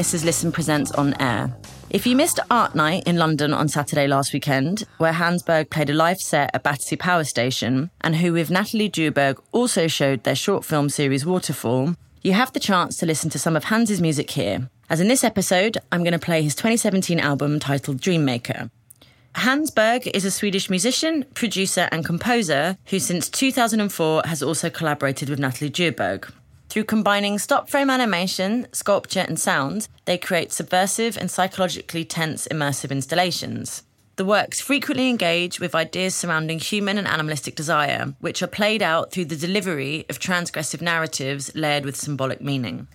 Is Lisson Presents On Air. If you missed Art Night in London on Saturday last weekend, where Hans Berg played a live set at Battersea Power Station, and who with Nathalie Djurberg also showed their short film series Waterfall, you have the chance to listen to some of Hans's music here. As in this episode, I'm going to play his 2017 album titled Dream Maker. Hans Berg is a Swedish musician, producer, and composer who, since 2004, has also collaborated with Nathalie Djurberg. Through combining stop frame animation, sculpture, and sound, they create subversive and psychologically tense immersive installations. The works frequently engage with ideas surrounding human and animalistic desire, which are played out through the delivery of transgressive narratives layered with symbolic meaning.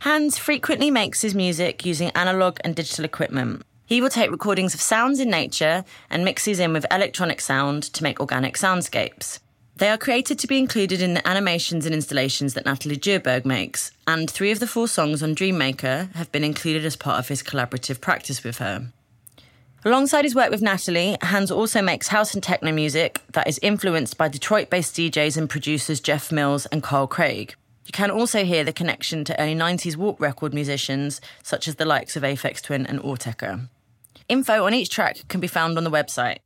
Hans frequently makes his music using analog and digital equipment, he will take recordings of sounds in nature and mix these in with electronic sound to make organic soundscapes. They are created to be included in the animations and installations that Nathalie Djurberg makes, and three of the four songs on Dream Maker have been included as part of his collaborative practice with her. Alongside his work with Nathalie, Hans also makes house and techno music that is influenced by Detroit based DJs and producers Jeff Mills and Carl Craig. You can also hear the connection to early 90s Warp record musicians such as the likes of Aphex Twin and Autechre. Info on each track can be found on the website.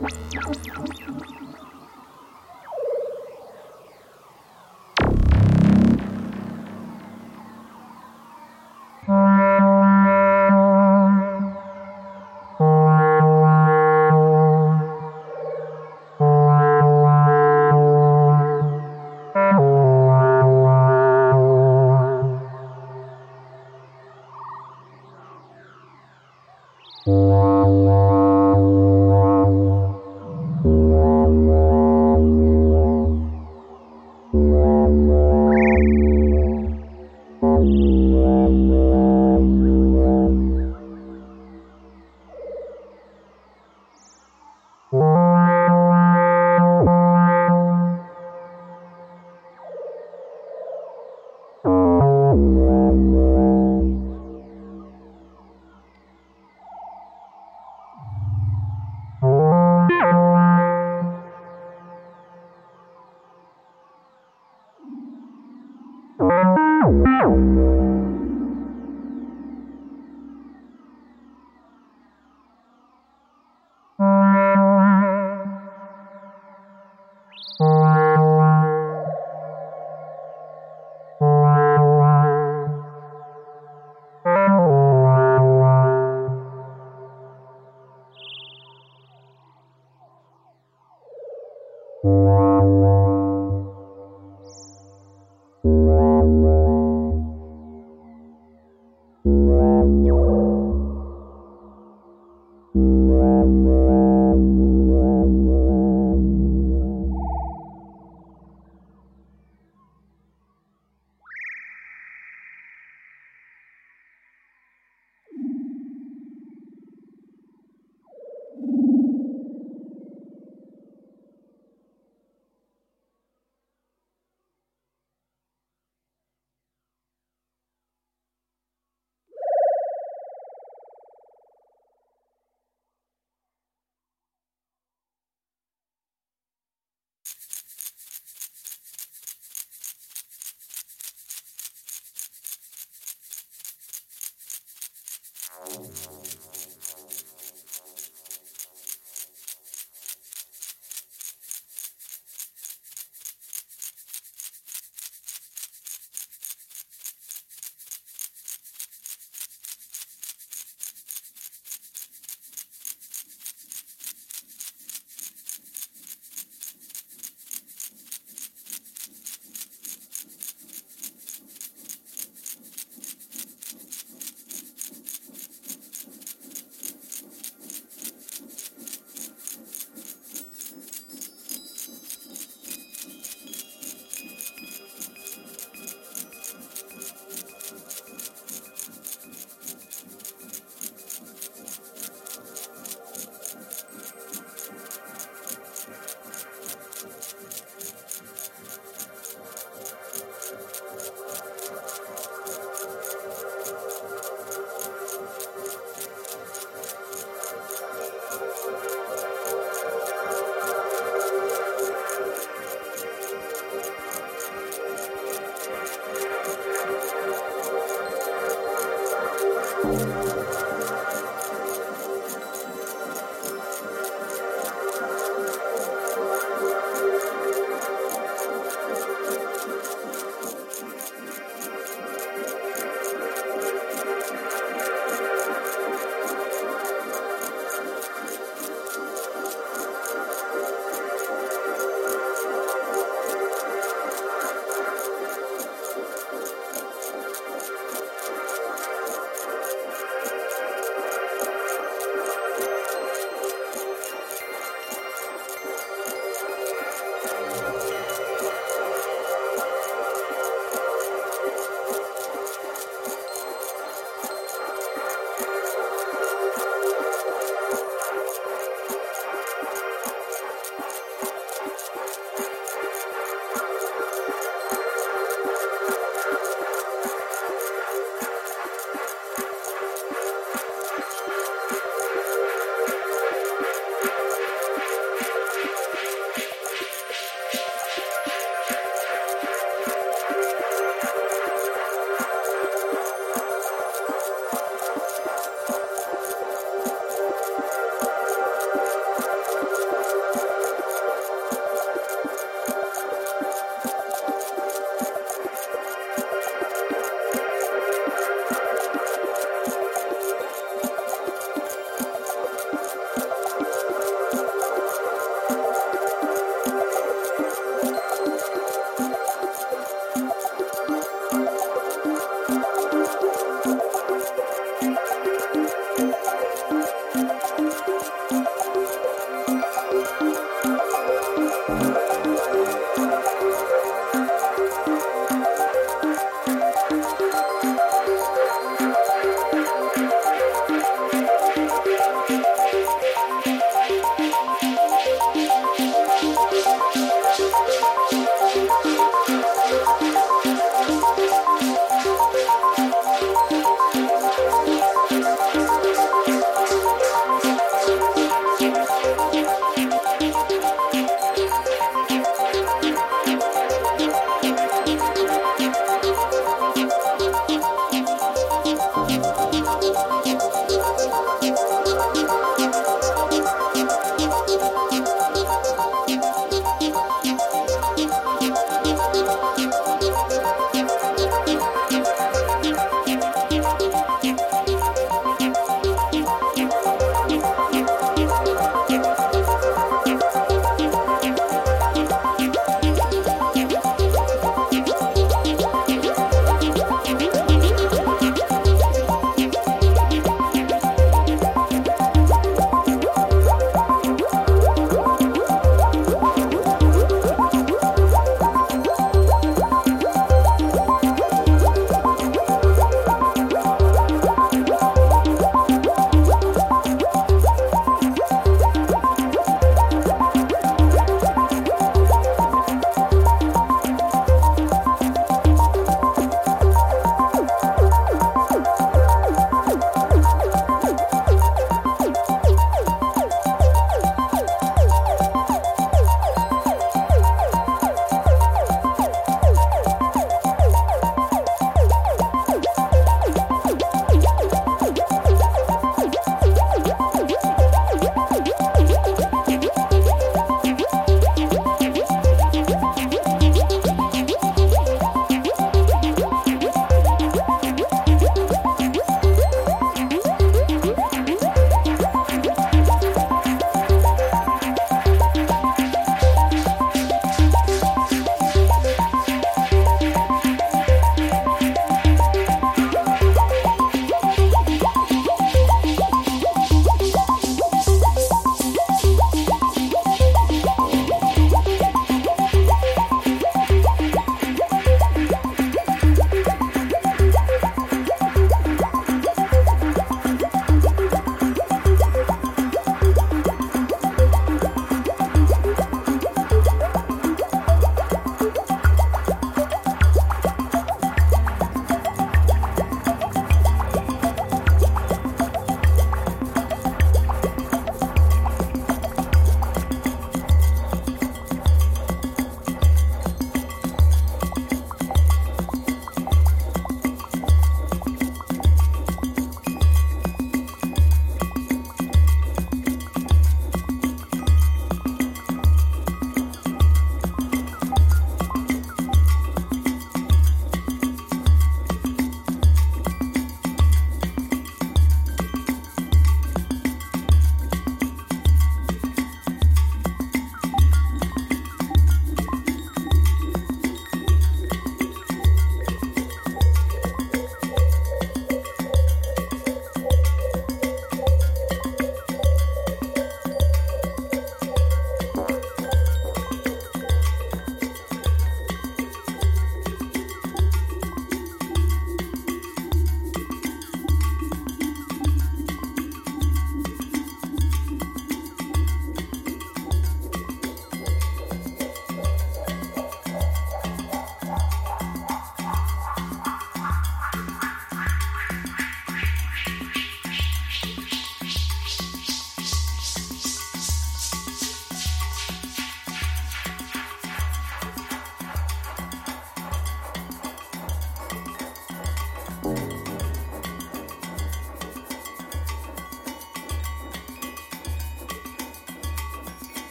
フフフ。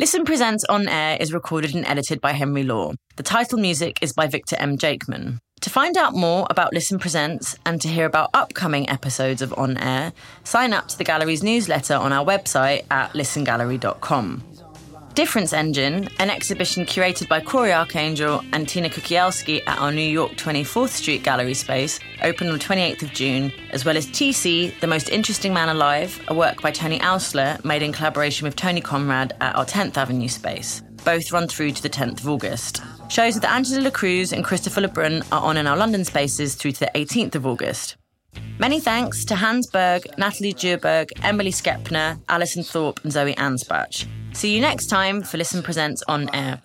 Lisson Presents On Air is recorded and edited by Henry Law. The title music is by Victor M. Jakeman. To find out more about Lisson Presents and to hear about upcoming episodes of On Air, sign up to the gallery's newsletter on our website at lissongallery.com. Difference Engine, an exhibition curated by Cory Arcangel and Tina Kukielski at our New York 24th Street gallery space, opened on the 28th of June, as well as TC, The Most Interesting Man Alive, a work by Tony Oursler made in collaboration with Tony Conrad at our 10th Avenue space. Both run through to the 10th of August. Shows with Angela Cruz and Christopher Le Brun are on in our London spaces through to the 18th of August. Many thanks to Hans Berg, Nathalie Djurberg, Emily Skepner, Alison Thorpe, and Zoe Ansbach. See you next time for Lisson Presents On Air.